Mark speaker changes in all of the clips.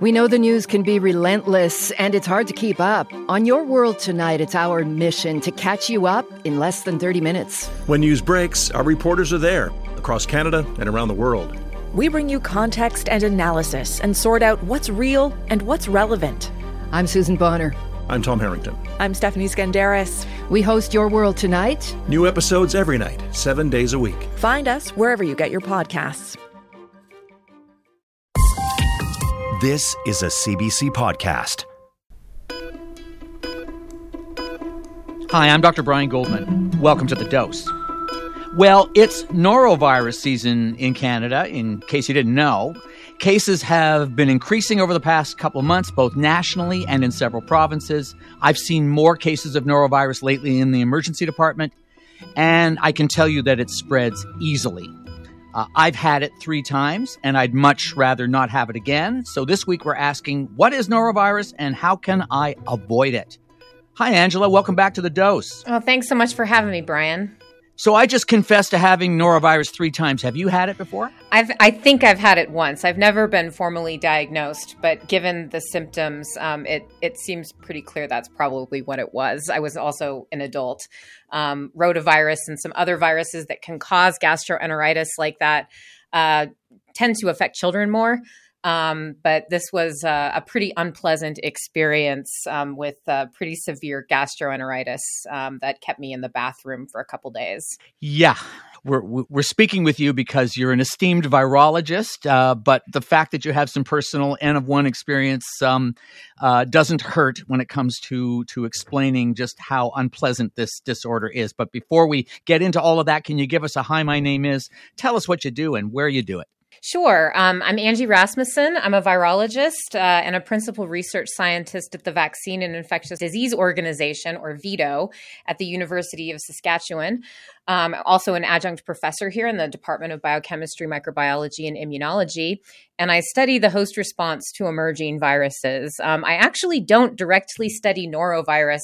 Speaker 1: We know the news can be relentless and it's hard to keep up. On Your World Tonight, it's our mission to catch you up in less than 30 minutes.
Speaker 2: When news breaks, our reporters are there across Canada and around the world.
Speaker 3: We bring you context and analysis and sort out what's real and what's relevant.
Speaker 1: I'm Susan Bonner.
Speaker 2: I'm Tom Harrington.
Speaker 3: I'm Stephanie Skenderis.
Speaker 1: We host Your World Tonight.
Speaker 2: New episodes every night, seven days a week.
Speaker 3: Find us wherever you get your podcasts.
Speaker 4: This is a CBC podcast.
Speaker 5: Hi, I'm Dr. Brian Goldman. Welcome to The Dose. Well, it's norovirus season in Canada, in case you didn't know. Cases have been increasing over the past couple of months, both nationally and in several provinces. I've seen more cases of norovirus lately in the emergency department, and I can tell you that it spreads easily. Uh, I've had it three times, and I'd much rather not have it again. So this week we're asking, what is norovirus and how can I avoid it? Hi, Angela. Welcome back to the dose.
Speaker 6: Oh, thanks so much for having me, Brian.
Speaker 5: So I just confessed to having norovirus three times. Have you had it before?
Speaker 6: I've, I think I've had it once. I've never been formally diagnosed, but given the symptoms, um, it it seems pretty clear that's probably what it was. I was also an adult. Um, rotavirus and some other viruses that can cause gastroenteritis like that uh, tend to affect children more. Um, but this was uh, a pretty unpleasant experience um, with uh, pretty severe gastroenteritis um, that kept me in the bathroom for a couple days.
Speaker 5: Yeah. We're, we're speaking with you because you're an esteemed virologist, uh, but the fact that you have some personal N of one experience um, uh, doesn't hurt when it comes to to explaining just how unpleasant this disorder is. But before we get into all of that, can you give us a hi? My name is. Tell us what you do and where you do it.
Speaker 6: Sure. Um, I'm Angie Rasmussen. I'm a virologist uh, and a principal research scientist at the Vaccine and Infectious Disease Organization, or VIDO, at the University of Saskatchewan. Um, also, an adjunct professor here in the Department of Biochemistry, Microbiology, and Immunology. And I study the host response to emerging viruses. Um, I actually don't directly study norovirus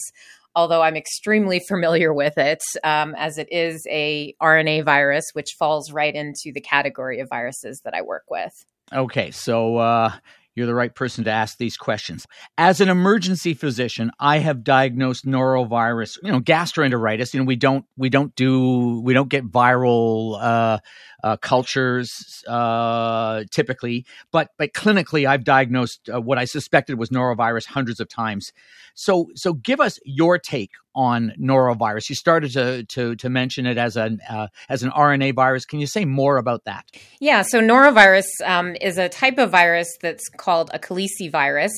Speaker 6: although I'm extremely familiar with it, um, as it is a RNA virus, which falls right into the category of viruses that I work with.
Speaker 5: Okay, so uh, you're the right person to ask these questions. As an emergency physician, I have diagnosed norovirus, you know, gastroenteritis. You know, we don't we don't do we don't get viral uh, uh, cultures uh, typically, but but clinically, I've diagnosed uh, what I suspected was norovirus hundreds of times. So so give us your take on norovirus. You started to to, to mention it as an uh, as an RNA virus. Can you say more about that?
Speaker 6: Yeah. So norovirus um, is a type of virus that's called a calicivirus.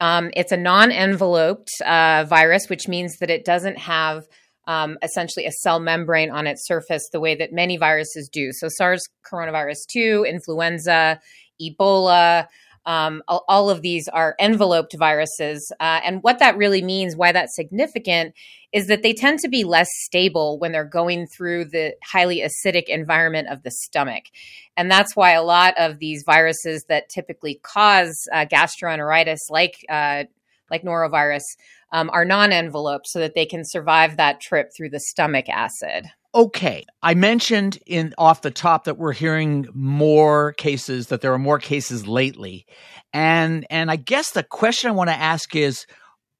Speaker 6: Um, it's a non-enveloped uh, virus, which means that it doesn't have um, essentially a cell membrane on its surface the way that many viruses do. So SARS coronavirus 2, influenza, Ebola, um, all, of these are enveloped viruses. Uh, and what that really means, why that's significant, is that they tend to be less stable when they're going through the highly acidic environment of the stomach. And that's why a lot of these viruses that typically cause uh, gastroenteritis, like, uh, like norovirus, um, are non enveloped so that they can survive that trip through the stomach acid.
Speaker 5: Okay, I mentioned in off the top that we're hearing more cases that there are more cases lately. And and I guess the question I want to ask is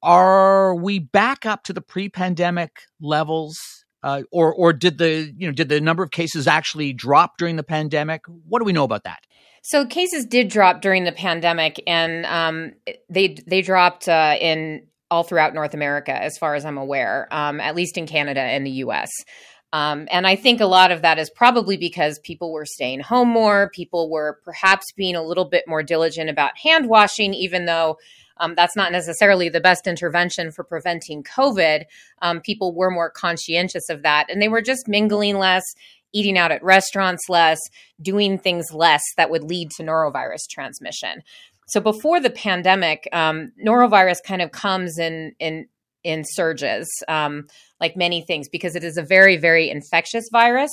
Speaker 5: are we back up to the pre-pandemic levels uh, or or did the you know did the number of cases actually drop during the pandemic? What do we know about that?
Speaker 6: So cases did drop during the pandemic, and um, they they dropped uh, in all throughout North America, as far as I'm aware, um, at least in Canada and the U.S. Um, and I think a lot of that is probably because people were staying home more. People were perhaps being a little bit more diligent about hand washing, even though um, that's not necessarily the best intervention for preventing COVID. Um, people were more conscientious of that, and they were just mingling less, eating out at restaurants less, doing things less that would lead to norovirus transmission. So before the pandemic, um, norovirus kind of comes in in in surges, um, like many things, because it is a very, very infectious virus,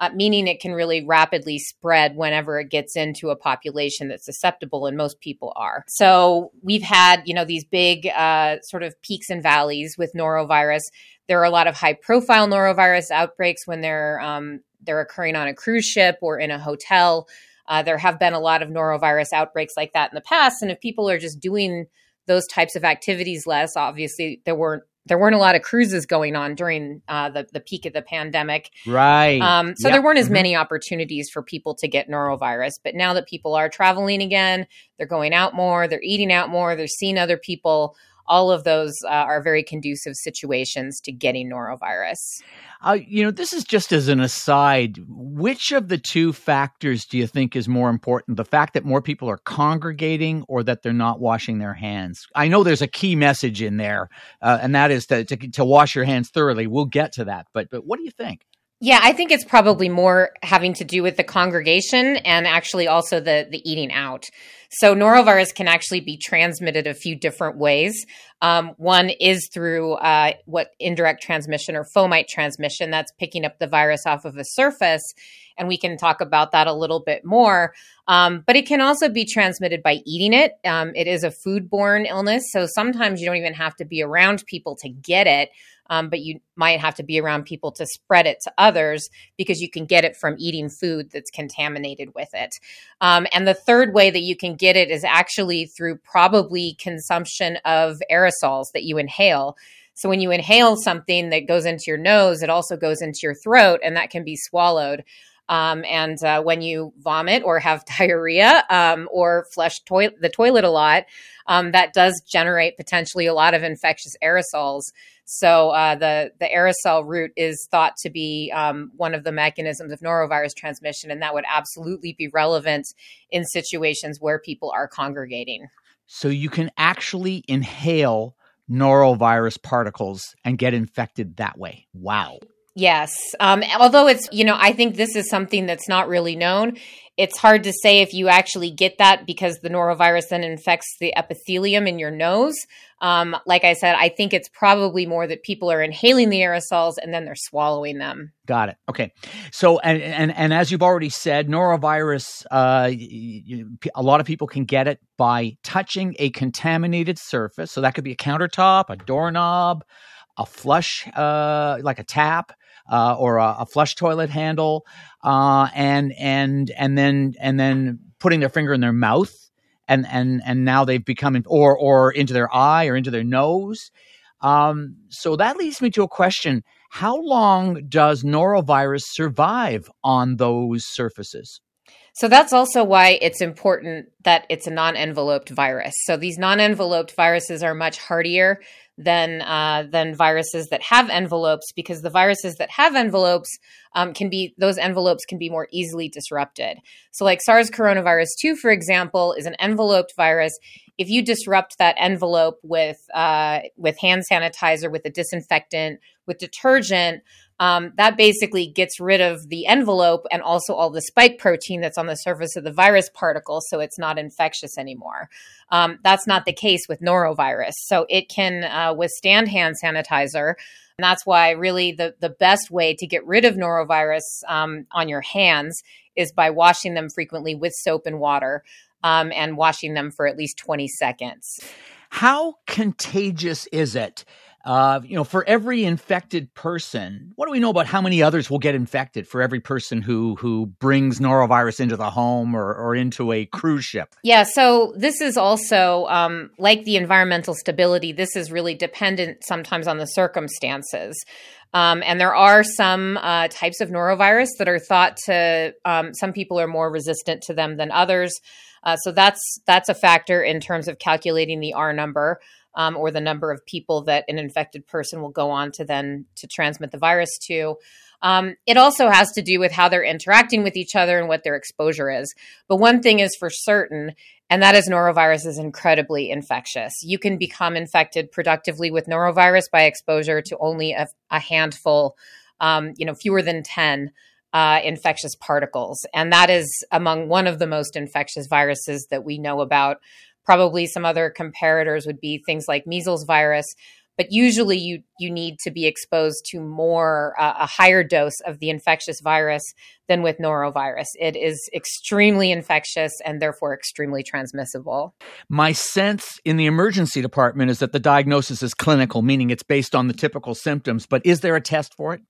Speaker 6: uh, meaning it can really rapidly spread whenever it gets into a population that's susceptible, and most people are. So we've had, you know, these big uh, sort of peaks and valleys with norovirus. There are a lot of high-profile norovirus outbreaks when they're um, they're occurring on a cruise ship or in a hotel. Uh, there have been a lot of norovirus outbreaks like that in the past. And if people are just doing those types of activities less, obviously there weren't there weren't a lot of cruises going on during uh, the the peak of the pandemic,
Speaker 5: right?
Speaker 6: Um, so yep. there weren't as mm-hmm. many opportunities for people to get norovirus. But now that people are traveling again, they're going out more, they're eating out more, they're seeing other people. All of those uh, are very conducive situations to getting norovirus.
Speaker 5: Uh, you know, this is just as an aside. Which of the two factors do you think is more important? The fact that more people are congregating or that they're not washing their hands? I know there's a key message in there, uh, and that is to, to, to wash your hands thoroughly. We'll get to that. But, but what do you think?
Speaker 6: Yeah, I think it's probably more having to do with the congregation and actually also the the eating out. So norovirus can actually be transmitted a few different ways. Um, one is through uh, what indirect transmission or fomite transmission. That's picking up the virus off of a surface, and we can talk about that a little bit more. Um, but it can also be transmitted by eating it. Um, it is a foodborne illness, so sometimes you don't even have to be around people to get it um, but you might have to be around people to spread it to others because you can get it from eating food that's contaminated with it. Um, and the third way that you can get it is actually through probably consumption of aerosols that you inhale. So when you inhale something that goes into your nose, it also goes into your throat, and that can be swallowed. Um, and uh, when you vomit or have diarrhea um, or flush the toilet a lot, um, that does generate potentially a lot of infectious aerosols. So uh, the the aerosol route is thought to be um, one of the mechanisms of norovirus transmission, and that would absolutely be relevant in situations where people are congregating.
Speaker 5: So you can actually inhale norovirus particles and get infected that way. Wow.
Speaker 6: Yes. Um, although it's, you know, I think this is something that's not really known. It's hard to say if you actually get that because the norovirus then infects the epithelium in your nose. Um, like I said, I think it's probably more that people are inhaling the aerosols and then they're swallowing them.
Speaker 5: Got it. Okay. So, and and, and as you've already said, norovirus, uh, you, a lot of people can get it by touching a contaminated surface. So that could be a countertop, a doorknob, a flush, uh, like a tap uh, or a, a, flush toilet handle, uh, and and and then and then putting their finger in their mouth, and and and now they've become or or into their eye or into their nose. Um, so that leads me to a question: How long does norovirus survive on those surfaces?
Speaker 6: So that's also why it's important that it's a non enveloped virus. So these non enveloped viruses are much hardier than uh, than viruses that have envelopes because the viruses that have envelopes um, can be those envelopes can be more easily disrupted. So, like SARS coronavirus two, for example, is an enveloped virus. If you disrupt that envelope with uh, with hand sanitizer, with a disinfectant, with detergent, um, that basically gets rid of the envelope and also all the spike protein that's on the surface of the virus particle, so it's not infectious anymore. Um, that's not the case with norovirus. So it can uh, withstand hand sanitizer. And that's why, really, the, the best way to get rid of norovirus um, on your hands is by washing them frequently with soap and water um, and washing them for at least 20 seconds.
Speaker 5: How contagious is it? Uh, you know, for every infected person, what do we know about how many others will get infected for every person who who brings norovirus into the home or, or into a cruise ship?
Speaker 6: Yeah, so this is also um, like the environmental stability. This is really dependent sometimes on the circumstances. Um, and there are some uh, types of norovirus that are thought to, um, some people are more resistant to them than others. Uh, so that's that's a factor in terms of calculating the R number um, or the number of people that an infected person will go on to then to transmit the virus to. Um, it also has to do with how they're interacting with each other and what their exposure is. But one thing is for certain, and that is norovirus is incredibly infectious. You can become infected productively with norovirus by exposure to only a, a handful, um, you know, fewer than 10 uh, infectious particles. And that is among one of the most infectious viruses that we know about. Probably some other comparators would be things like measles virus, but usually you you need to be exposed to more uh, a higher dose of the infectious virus than with norovirus. It is extremely infectious and therefore extremely transmissible.
Speaker 5: My sense in the emergency department is that the diagnosis is clinical, meaning it's based on the typical symptoms. But is there a test for it?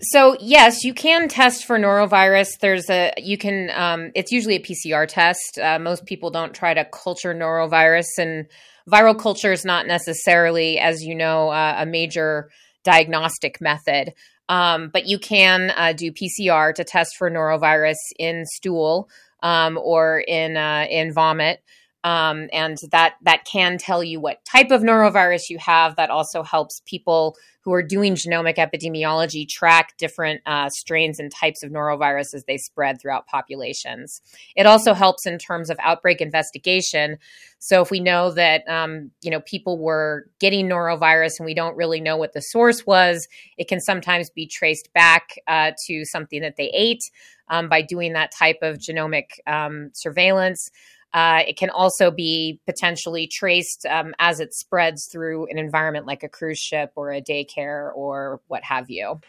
Speaker 6: So yes, you can test for norovirus. There's a you can. Um, it's usually a PCR test. Uh, most people don't try to culture norovirus, and viral culture is not necessarily, as you know, uh, a major diagnostic method. Um, but you can uh, do PCR to test for norovirus in stool um, or in uh, in vomit. Um, and that that can tell you what type of norovirus you have. That also helps people who are doing genomic epidemiology track different uh, strains and types of norovirus as they spread throughout populations. It also helps in terms of outbreak investigation. So if we know that um, you know people were getting norovirus and we don't really know what the source was, it can sometimes be traced back uh, to something that they ate um, by doing that type of genomic um, surveillance. Uh, it can also be potentially traced um, as it spreads through an environment like a cruise ship or a daycare or what have you.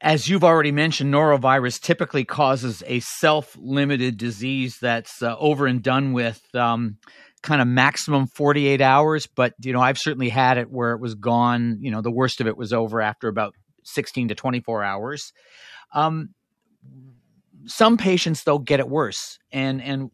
Speaker 5: As you've already mentioned, norovirus typically causes a self limited disease that's uh, over and done with. Um, kind of maximum 48 hours but you know i've certainly had it where it was gone you know the worst of it was over after about 16 to 24 hours um, some patients though get it worse. And and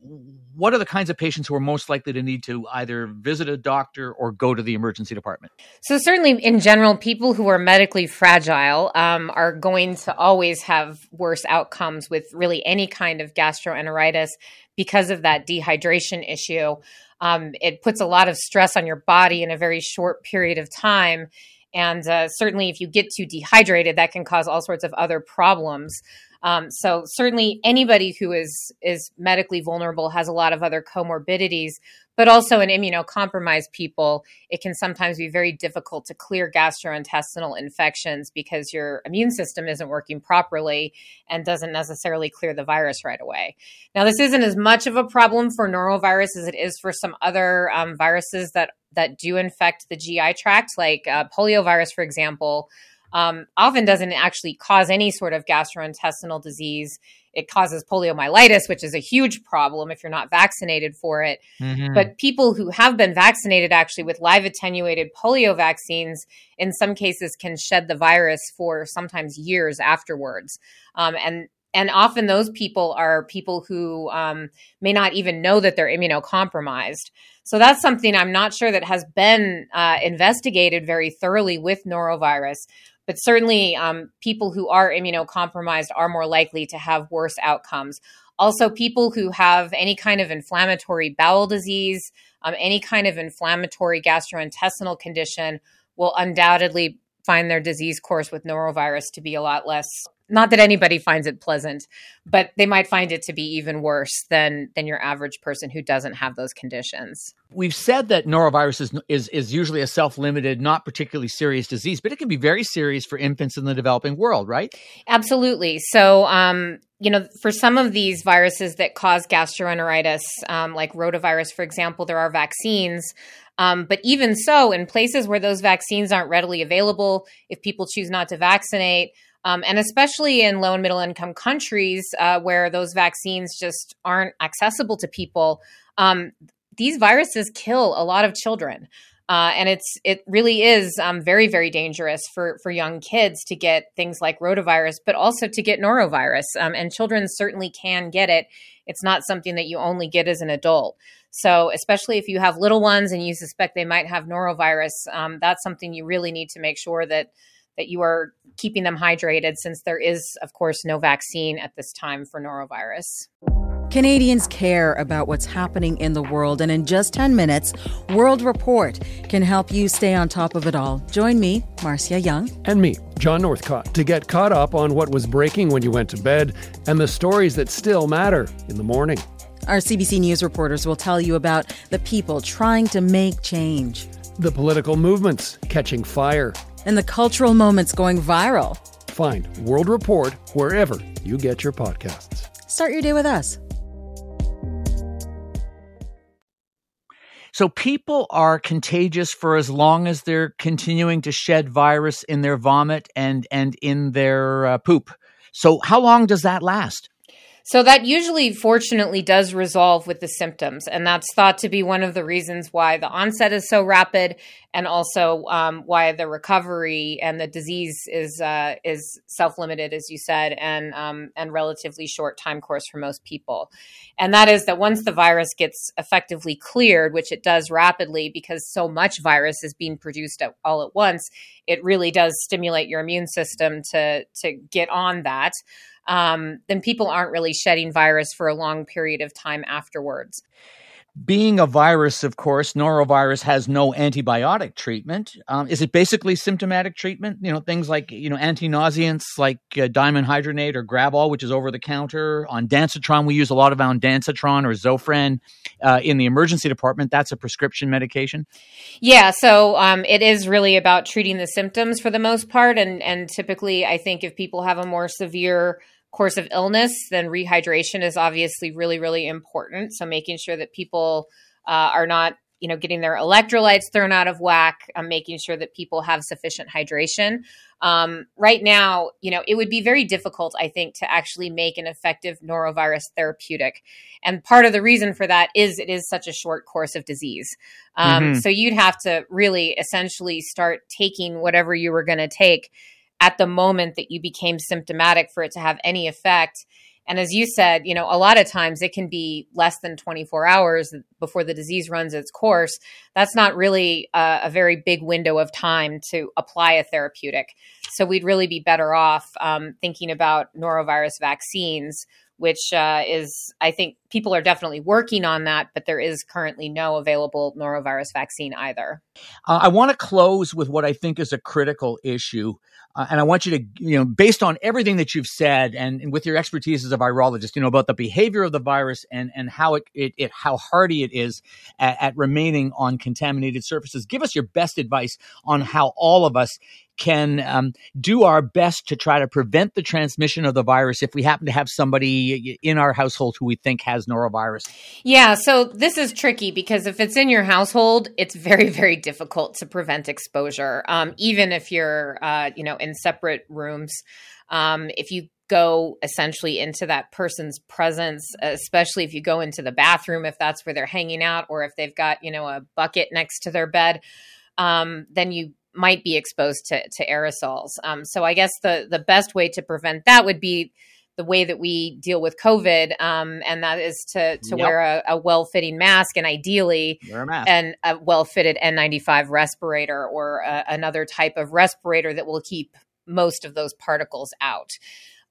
Speaker 5: what are the kinds of patients who are most likely to need to either visit a doctor or go to the emergency department?
Speaker 6: So certainly in general people who are medically fragile um, are going to always have worse outcomes with really any kind of gastroenteritis because of that dehydration issue. Um, it puts a lot of stress on your body in a very short period of time. And uh, certainly if you get too dehydrated that can cause all sorts of other problems um, so certainly anybody who is is medically vulnerable has a lot of other comorbidities, but also in immunocompromised people, it can sometimes be very difficult to clear gastrointestinal infections because your immune system isn't working properly and doesn't necessarily clear the virus right away. Now, this isn't as much of a problem for norovirus as it is for some other um, viruses that that do infect the GI tract, like uh, poliovirus, for example um, often doesn't actually cause any sort of gastrointestinal disease. It causes poliomyelitis, which is a huge problem if you're not vaccinated for it. Mm-hmm. But people who have been vaccinated actually with live attenuated polio vaccines, in some cases, can shed the virus for sometimes years afterwards. Um, and and often those people are people who um, may not even know that they're immunocompromised. So that's something I'm not sure that has been uh, investigated very thoroughly with norovirus but certainly um, people who are immunocompromised are more likely to have worse outcomes. Also, people who have any kind of inflammatory bowel disease, um, any kind of inflammatory gastrointestinal condition will undoubtedly find their disease course with norovirus to be a lot less not that anybody finds it pleasant, but they might find it to be even worse than than your average person who doesn't have those conditions.
Speaker 5: We've said that norovirus is is, is usually a self-limited, not particularly serious disease, but it can be very serious for infants in the developing world, right?
Speaker 6: Absolutely. So, um, you know, for some of these viruses that cause gastroenteritis, um, like rotavirus, for example, there are vaccines. Um, but even so, in places where those vaccines aren't readily available, if people choose not to vaccinate, um, and especially in low and middle income countries uh, where those vaccines just aren't accessible to people, um, these viruses kill a lot of children. Uh, and it's it really is um, very very dangerous for for young kids to get things like rotavirus, but also to get norovirus. Um, and children certainly can get it. It's not something that you only get as an adult. So especially if you have little ones and you suspect they might have norovirus, um, that's something you really need to make sure that that you are keeping them hydrated since there is, of course, no vaccine at this time for norovirus.
Speaker 7: Canadians care about what's happening in the world, and in just 10 minutes, World Report can help you stay on top of it all. Join me, Marcia Young.
Speaker 8: And me, John Northcott, to get caught up on what was breaking when you went to bed and the stories that still matter in the morning.
Speaker 7: Our CBC News reporters will tell you about the people trying to make change,
Speaker 8: the political movements catching fire
Speaker 7: and the cultural moments going viral.
Speaker 8: Find World Report wherever you get your podcasts.
Speaker 7: Start your day with us.
Speaker 5: So people are contagious for as long as they're continuing to shed virus in their vomit and and in their uh, poop. So how long does that last?
Speaker 6: So that usually, fortunately, does resolve with the symptoms, and that's thought to be one of the reasons why the onset is so rapid, and also um, why the recovery and the disease is uh, is self limited, as you said, and um, and relatively short time course for most people. And that is that once the virus gets effectively cleared, which it does rapidly because so much virus is being produced at, all at once, it really does stimulate your immune system to to get on that um, then people aren't really shedding virus for a long period of time afterwards.
Speaker 5: Being a virus, of course, norovirus has no antibiotic treatment. Um, is it basically symptomatic treatment? You know, things like you know anti-nauseants like uh, dimenhydrinate or Gravol, which is over the counter. Ondansetron, we use a lot of ondansetron or Zofran uh, in the emergency department. That's a prescription medication.
Speaker 6: Yeah, so um, it is really about treating the symptoms for the most part, and and typically, I think if people have a more severe course of illness, then rehydration is obviously really, really important. So making sure that people uh, are not, you know, getting their electrolytes thrown out of whack, um, making sure that people have sufficient hydration. Um, right now, you know, it would be very difficult, I think, to actually make an effective norovirus therapeutic. And part of the reason for that is it is such a short course of disease. Um, mm-hmm. So you'd have to really essentially start taking whatever you were going to take at the moment that you became symptomatic for it to have any effect. And as you said, you know, a lot of times it can be less than 24 hours before the disease runs its course. That's not really a, a very big window of time to apply a therapeutic. So we'd really be better off um, thinking about norovirus vaccines, which uh, is, I think people are definitely working on that, but there is currently no available norovirus vaccine either.
Speaker 5: Uh, I want to close with what I think is a critical issue. Uh, and I want you to, you know, based on everything that you've said and, and, with your expertise as a virologist, you know, about the behavior of the virus and, and how it, it, it how hardy it is at, at remaining on contaminated surfaces, give us your best advice on how all of us can um, do our best to try to prevent the transmission of the virus if we happen to have somebody in our household who we think has norovirus?
Speaker 6: Yeah, so this is tricky because if it's in your household, it's very, very difficult to prevent exposure, um, even if you're, uh, you know, in separate rooms. Um, if you go essentially into that person's presence, especially if you go into the bathroom, if that's where they're hanging out, or if they've got, you know, a bucket next to their bed, um, then you might be exposed to, to aerosols. Um, so I guess the the best way to prevent that would be the way that we deal with COVID, um, and that is to to yep. wear a, a well fitting mask, and ideally,
Speaker 5: a
Speaker 6: and a well fitted N95 respirator or a, another type of respirator that will keep most of those particles out.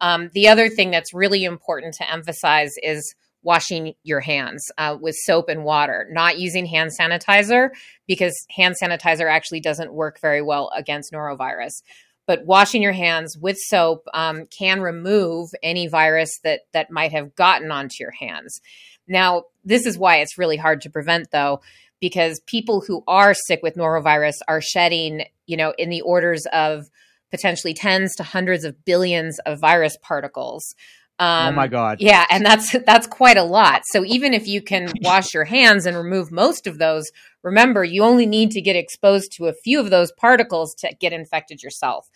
Speaker 6: Um, the other thing that's really important to emphasize is washing your hands uh, with soap and water, not using hand sanitizer because hand sanitizer actually doesn't work very well against norovirus but washing your hands with soap um, can remove any virus that that might have gotten onto your hands. Now, this is why it's really hard to prevent, though, because people who are sick with norovirus are shedding, you know, in the orders of potentially tens to hundreds of billions of virus particles.
Speaker 5: Um, oh my god!
Speaker 6: Yeah, and that's that's quite a lot. So even if you can wash your hands and remove most of those, remember you only need to get exposed to a few of those particles to get infected yourself.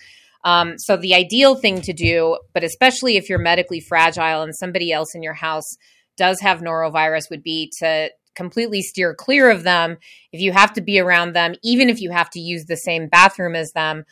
Speaker 6: Um, so the ideal thing to do, but especially if you're medically fragile and somebody else in your house does have norovirus, would be to completely steer clear of them. If you have to be around them, even if you have to use the same bathroom as them,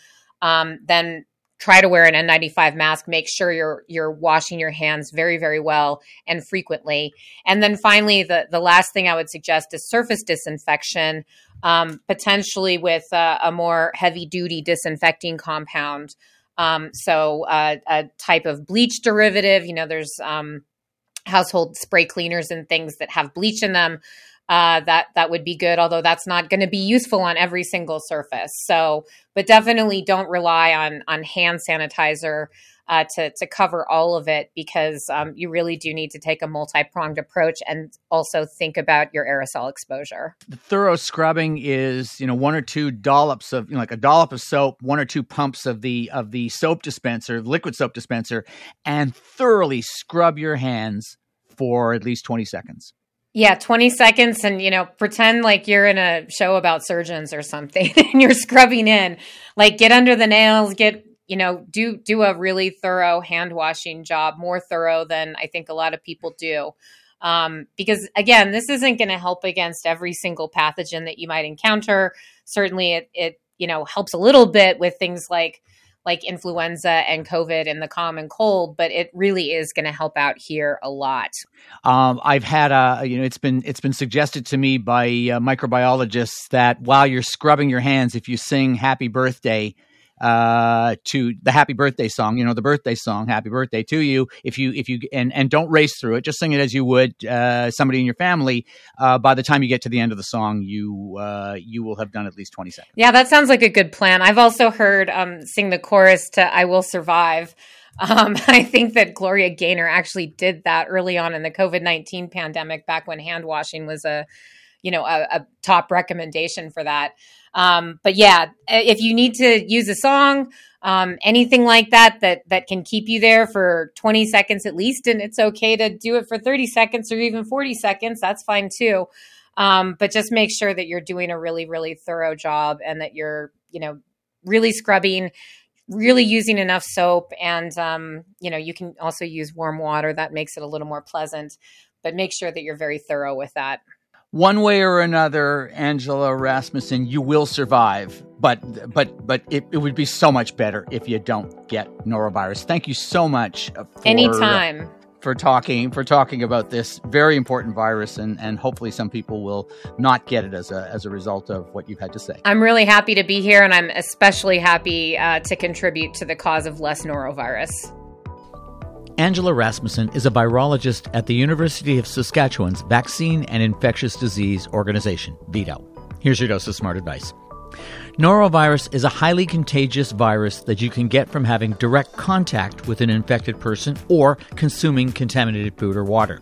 Speaker 6: um, then try to wear an N95 mask. Make sure you're you're washing your hands very very well and frequently. And then finally, the the last thing I would suggest is surface disinfection, um, potentially with a more heavy duty disinfecting compound. Um, so uh, a type of bleach derivative. You know, there's um, household spray cleaners and things that have bleach in them uh, that that would be good. Although that's not going to be useful on every single surface. So, but definitely don't rely on on hand sanitizer. Uh, to to cover all of it because um, you really do need to take a multi pronged approach and also think about your aerosol exposure.
Speaker 5: The thorough scrubbing is you know one or two dollops of you know, like a dollop of soap, one or two pumps of the of the soap dispenser, liquid soap dispenser, and thoroughly scrub your hands for at least twenty seconds.
Speaker 6: Yeah, 20 seconds and you know, pretend like you're in a show about surgeons or something and you're scrubbing in. Like get under the nails, get you know, do do a really thorough hand washing job, more thorough than I think a lot of people do. Um, because again, this isn't going to help against every single pathogen that you might encounter. Certainly, it it you know helps a little bit with things like like influenza and COVID and the common cold, but it really is going to help out here a lot.
Speaker 5: Um, I've had a you know it's been it's been suggested to me by uh, microbiologists that while you're scrubbing your hands, if you sing "Happy Birthday," uh, to the happy birthday song, you know, the birthday song, happy birthday to you. If you, if you, and, and don't race through it, just sing it as you would, uh, somebody in your family. Uh, by the time you get to the end of the song, you, uh, you will have done at least 20 seconds.
Speaker 6: Yeah, that sounds like a good plan. I've also heard, um, sing the chorus to I Will Survive. Um, I think that Gloria Gaynor actually did that early on in the COVID 19 pandemic, back when hand washing was a, you know, a, a top recommendation for that. Um, but yeah, if you need to use a song, um, anything like that, that that can keep you there for 20 seconds at least, and it's okay to do it for 30 seconds or even 40 seconds. That's fine too. Um, but just make sure that you're doing a really, really thorough job and that you're, you know, really scrubbing, really using enough soap, and um, you know, you can also use warm water. That makes it a little more pleasant. But make sure that you're very thorough with that
Speaker 5: one way or another, Angela Rasmussen, you will survive. But but but it, it would be so much better if you don't get norovirus. Thank you so much. For,
Speaker 6: Anytime.
Speaker 5: For talking for talking about this very important virus, and, and hopefully some people will not get it as a as a result of what you've had to say.
Speaker 6: I'm really happy to be here, and I'm especially happy uh, to contribute to the cause of less norovirus.
Speaker 5: Angela Rasmussen is a virologist at the University of Saskatchewan's Vaccine and Infectious Disease Organization, VIDO. Here's your dose of smart advice. Norovirus is a highly contagious virus that you can get from having direct contact with an infected person or consuming contaminated food or water.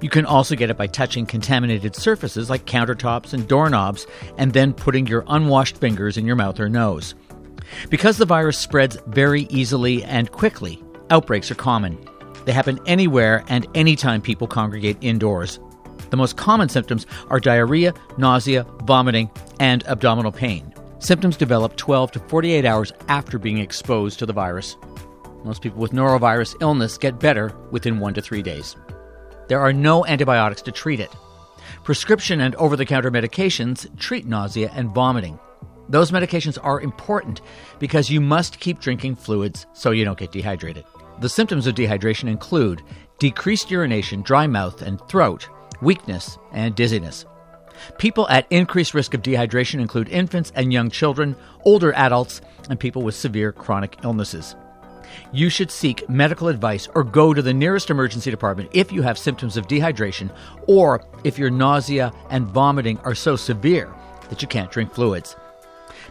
Speaker 5: You can also get it by touching contaminated surfaces like countertops and doorknobs and then putting your unwashed fingers in your mouth or nose. Because the virus spreads very easily and quickly, Outbreaks are common. They happen anywhere and anytime people congregate indoors. The most common symptoms are diarrhea, nausea, vomiting, and abdominal pain. Symptoms develop 12 to 48 hours after being exposed to the virus. Most people with norovirus illness get better within one to three days. There are no antibiotics to treat it. Prescription and over the counter medications treat nausea and vomiting. Those medications are important because you must keep drinking fluids so you don't get dehydrated. The symptoms of dehydration include decreased urination, dry mouth and throat, weakness, and dizziness. People at increased risk of dehydration include infants and young children, older adults, and people with severe chronic illnesses. You should seek medical advice or go to the nearest emergency department if you have symptoms of dehydration or if your nausea and vomiting are so severe that you can't drink fluids.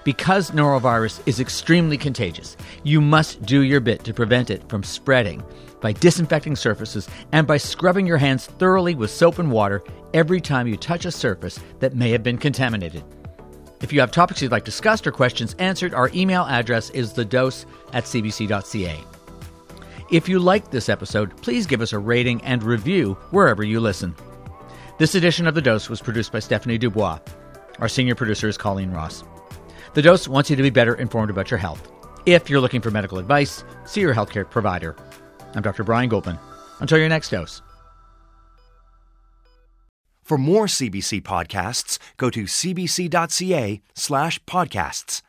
Speaker 5: Because norovirus is extremely contagious, you must do your bit to prevent it from spreading by disinfecting surfaces and by scrubbing your hands thoroughly with soap and water every time you touch a surface that may have been contaminated. If you have topics you'd like discussed or questions answered, our email address is thedose at cbc.ca. If you liked this episode, please give us a rating and review wherever you listen. This edition of The Dose was produced by Stephanie Dubois. Our senior producer is Colleen Ross. The Dose wants you to be better informed about your health. If you're looking for medical advice, see your healthcare provider. I'm Dr. Brian Goldman. Until your next dose.
Speaker 4: For more CBC podcasts, go to cbc.ca slash podcasts.